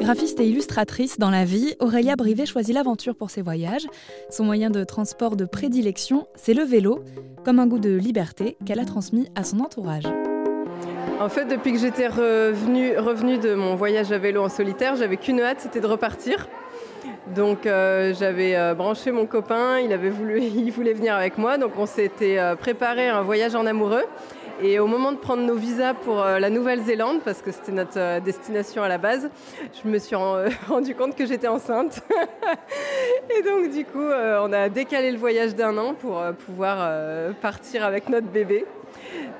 Graphiste et illustratrice dans la vie, Aurélia Brivet choisit l'aventure pour ses voyages. Son moyen de transport de prédilection, c'est le vélo, comme un goût de liberté qu'elle a transmis à son entourage. En fait, depuis que j'étais revenue, de mon voyage à vélo en solitaire, j'avais qu'une hâte, c'était de repartir. Donc euh, j'avais euh, branché mon copain, il, avait voulu, il voulait venir avec moi, donc on s'était euh, préparé un voyage en amoureux. Et au moment de prendre nos visas pour la Nouvelle-Zélande, parce que c'était notre destination à la base, je me suis rendu compte que j'étais enceinte. et donc du coup, on a décalé le voyage d'un an pour pouvoir partir avec notre bébé.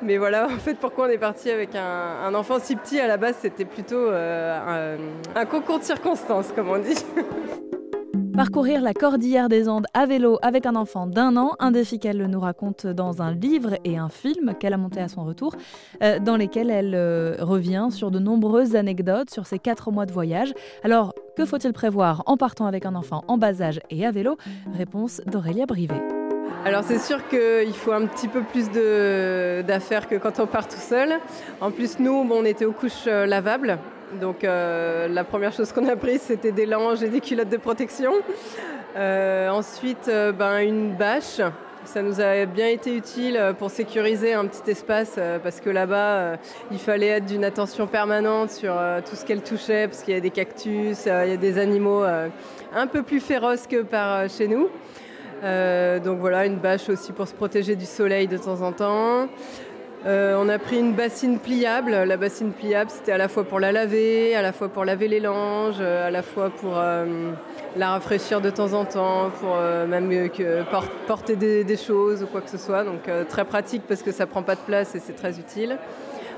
Mais voilà, en fait, pourquoi on est parti avec un, enfant si petit à la base, c'était plutôt un, un concours de circonstances, comme on dit. Parcourir la cordillère des Andes à vélo avec un enfant d'un an, un défi qu'elle nous raconte dans un livre et un film qu'elle a monté à son retour, euh, dans lesquels elle euh, revient sur de nombreuses anecdotes sur ses quatre mois de voyage. Alors, que faut-il prévoir en partant avec un enfant en bas âge et à vélo? Réponse d'Aurélia Brivet. Alors c'est sûr qu'il faut un petit peu plus d'affaires que quand on part tout seul. En plus nous, on était aux couches euh, lavables, donc euh, la première chose qu'on a prise, c'était des langes et des culottes de protection. Euh, ensuite, euh, ben, une bâche. Ça nous a bien été utile pour sécuriser un petit espace parce que là-bas, il fallait être d'une attention permanente sur tout ce qu'elle touchait parce qu'il y a des cactus, il y a des animaux un peu plus féroces que par chez nous. donc voilà, une bâche aussi pour se protéger du soleil de temps en temps. Euh, on a pris une bassine pliable. La bassine pliable, c'était à la fois pour la laver, à la fois pour laver les langes, euh, à la fois pour euh, la rafraîchir de temps en temps, pour même porter des, choses ou quoi que ce soit. Donc très pratique parce que ça prend pas de place et c'est très utile.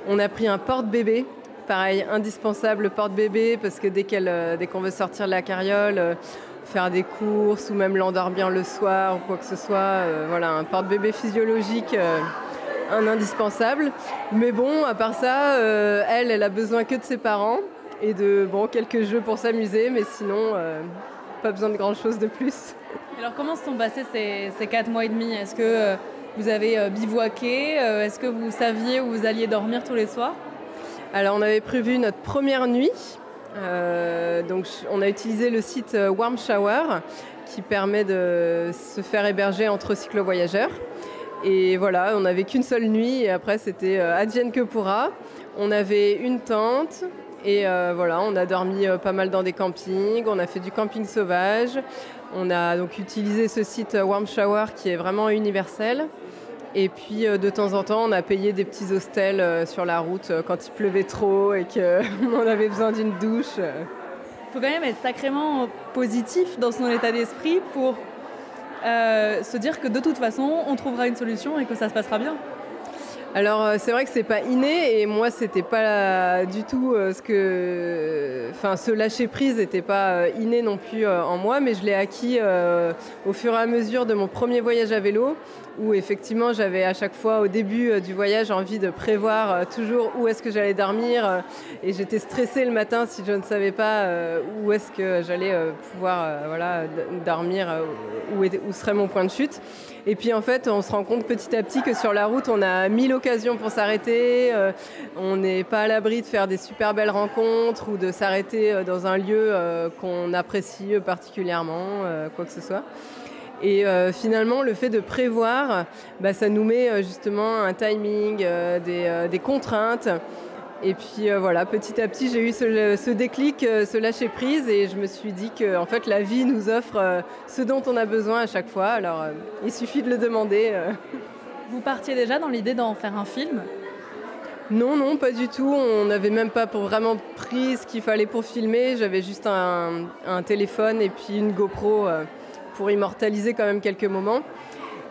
On a pris un porte-bébé. Pareil, indispensable porte-bébé parce que dès qu'on veut sortir de la carriole, faire des courses ou même l'endormir le soir ou quoi que ce soit, voilà, un porte-bébé physiologique un indispensable. Mais bon, à part ça, euh, elle, elle a besoin que de ses parents et de bon, quelques jeux pour s'amuser, mais sinon, euh, pas besoin de grand chose de plus. Alors, comment se sont passés ces, ces quatre mois et demi? Est-ce que euh, vous avez bivouaqué Est-ce que vous saviez où vous alliez dormir tous les soirs? Alors, on avait prévu notre première nuit. donc, on a utilisé le site Warm Shower qui permet de se faire héberger entre cyclo-voyageurs. Et voilà, on n'avait qu'une seule nuit et après c'était euh, advienne que. On avait une tente et euh, voilà, on a dormi euh, pas mal dans des campings, on a fait du camping sauvage. On a donc utilisé ce site Warm Shower qui est vraiment universel. Et puis de temps en temps, on a payé des petits hostels sur la route quand il pleuvait trop et qu'on avait besoin d'une douche. Il faut quand même être sacrément positif dans son état d'esprit pour euh, se dire que de toute façon, on trouvera une solution et que ça se passera bien. Alors euh, c'est vrai que c'est pas inné et moi c'était pas du tout euh, ce que, enfin ce lâcher prise n'était pas inné non plus en moi, mais je l'ai acquis au fur et à mesure de mon premier voyage à vélo où effectivement j'avais à chaque fois au début euh, du voyage envie de prévoir euh, toujours où est-ce que j'allais dormir euh, et j'étais stressée le matin si je ne savais pas où est-ce que j'allais pouvoir voilà, dormir, où, où serait mon point de chute. Et puis en fait, on se rend compte petit à petit que sur la route, on a mille occasions pour s'arrêter. on n'est pas à l'abri de faire des super belles rencontres ou de s'arrêter dans un lieu qu'on apprécie particulièrement, quoi que ce soit. Et euh, finalement, le fait de prévoir, bah, ça nous met euh, justement un timing, euh, des, contraintes. Et puis voilà, petit à petit, j'ai eu ce, déclic, ce lâcher prise, et je me suis dit que en fait, la vie nous offre ce dont on a besoin à chaque fois. Alors, il suffit de le demander. Vous partiez déjà dans l'idée d'en faire un film? Non, non, pas du tout. On n'avait même pas pour vraiment pris ce qu'il fallait pour filmer. J'avais juste un, un, téléphone et puis une GoPro pour immortaliser quand même quelques moments.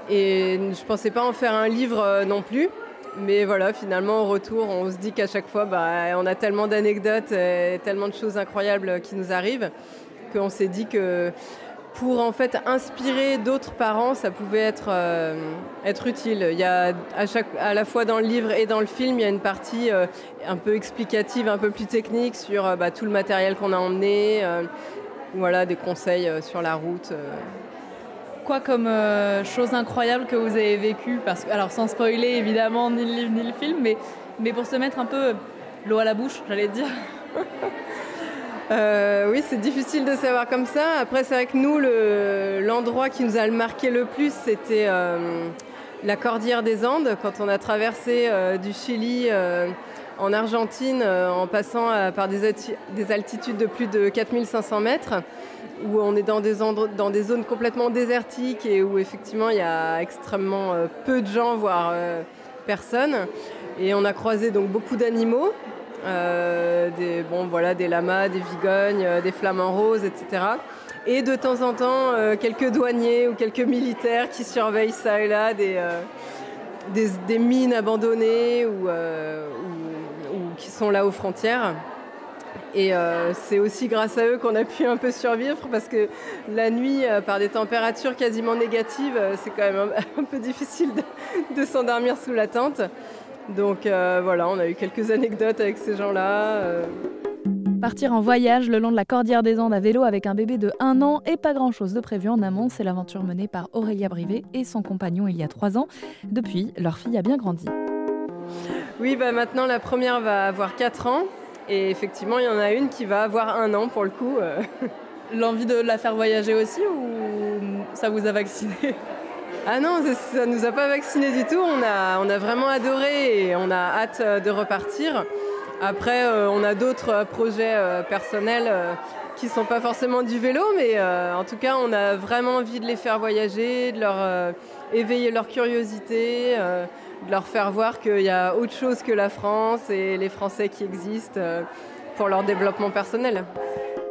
Et je pensais pas en faire un livre euh, non plus. Mais voilà, finalement, au retour, on se dit qu'à chaque fois, bah, on a tellement d'anecdotes, et tellement de choses incroyables qui nous arrivent, qu'on s'est dit que pour en fait inspirer d'autres parents, ça pouvait être, euh, être utile. Il y a à, chaque, à la fois dans le livre et dans le film, il y a une partie euh, un peu explicative, un peu plus technique sur bah, tout le matériel qu'on a emmené, voilà, des conseils euh, sur la route. Euh. Quoi comme euh, chose incroyable que vous avez vécu parce que, Alors sans spoiler évidemment ni le livre ni le film, mais, mais pour se mettre un peu l'eau à la bouche, j'allais dire. Euh, oui, c'est difficile de savoir comme ça. Après, c'est vrai que nous, l'endroit qui nous a marqué le plus, c'était euh, la Cordillère des Andes, quand on a traversé du Chili en Argentine en passant par des, des, altitudes de plus de 4500 mètres, où on est dans des, dans des zones complètement désertiques et où effectivement il y a extrêmement peu de gens, voire personne. Et on a croisé donc beaucoup d'animaux, euh, des, bon, voilà, des lamas, des vigognes, euh, des flamants roses, etc. Et de temps en temps, euh, quelques douaniers ou quelques militaires qui surveillent ça et là des, mines abandonnées ou, qui sont là aux frontières. Et c'est aussi grâce à eux qu'on a pu un peu survivre parce que la nuit, par des températures quasiment négatives, c'est quand même un, peu difficile de s'endormir sous la tente. Donc euh, voilà, on a eu quelques anecdotes avec ces gens-là. Euh. Partir en voyage le long de la Cordillère des Andes à vélo avec un bébé de 1 an et pas grand-chose de prévu en amont, c'est l'aventure menée par Aurélia Brivet et son compagnon il y a 3 ans. Depuis, leur fille a bien grandi. Oui, bah maintenant la première va avoir 4 ans et effectivement il y en a une qui va avoir 1 an pour le coup. Euh. L'envie de la faire voyager aussi ou ça vous a vacciné? Ah non, ça ne nous a pas vaccinés du tout. On a, on a vraiment adoré et on a hâte euh, de repartir. Après, euh, on a d'autres projets personnels qui ne sont pas forcément du vélo, mais en tout cas, on a vraiment envie de les faire voyager, de leur éveiller leur curiosité, de leur faire voir qu'il y a autre chose que la France et les Français qui existent pour leur développement personnel.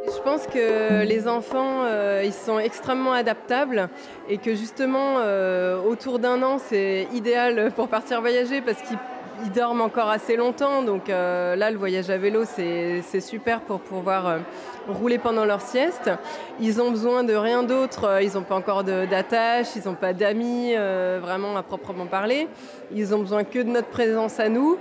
Je pense que les enfants, euh, ils sont extrêmement adaptables et que justement, euh, autour d'un an, c'est idéal pour partir voyager parce qu'ils dorment encore assez longtemps. Donc euh, là, le voyage à vélo, c'est super pour pouvoir rouler pendant leur sieste. Ils ont besoin de rien d'autre. Ils n'ont pas encore d'attache, ils n'ont pas d'amis vraiment à proprement parler. Ils ont besoin que de notre présence à nous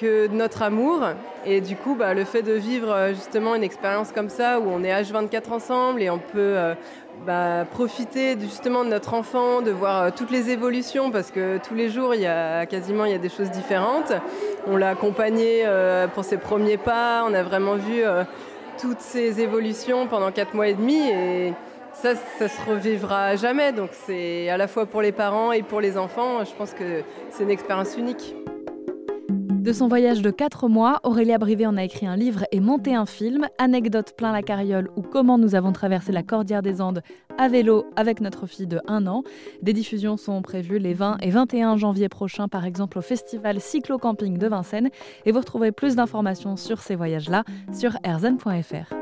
que notre amour. Et du coup, bah, le fait de vivre euh, justement une expérience comme ça, où on est H24 ensemble et on peut euh, bah, profiter justement de notre enfant, de voir euh, toutes les évolutions, parce que tous les jours, il y a quasiment y a des choses différentes. On l'a accompagné pour ses premiers pas, on a vraiment vu toutes ces évolutions pendant quatre mois et demi. Et, ça, ça se revivra jamais. Donc c'est à la fois pour les parents et pour les enfants. Je pense que c'est une expérience unique. De son voyage de 4 mois, Aurélia Brivet en a écrit un livre et monté un film, Anecdote plein la carriole ou comment nous avons traversé la Cordillère des Andes à vélo avec notre fille de 1 an. Des diffusions sont prévues les 20 et 21 janvier prochains, par exemple au festival Cyclo Camping de Vincennes. Et vous retrouverez plus d'informations sur ces voyages-là sur erzen.fr.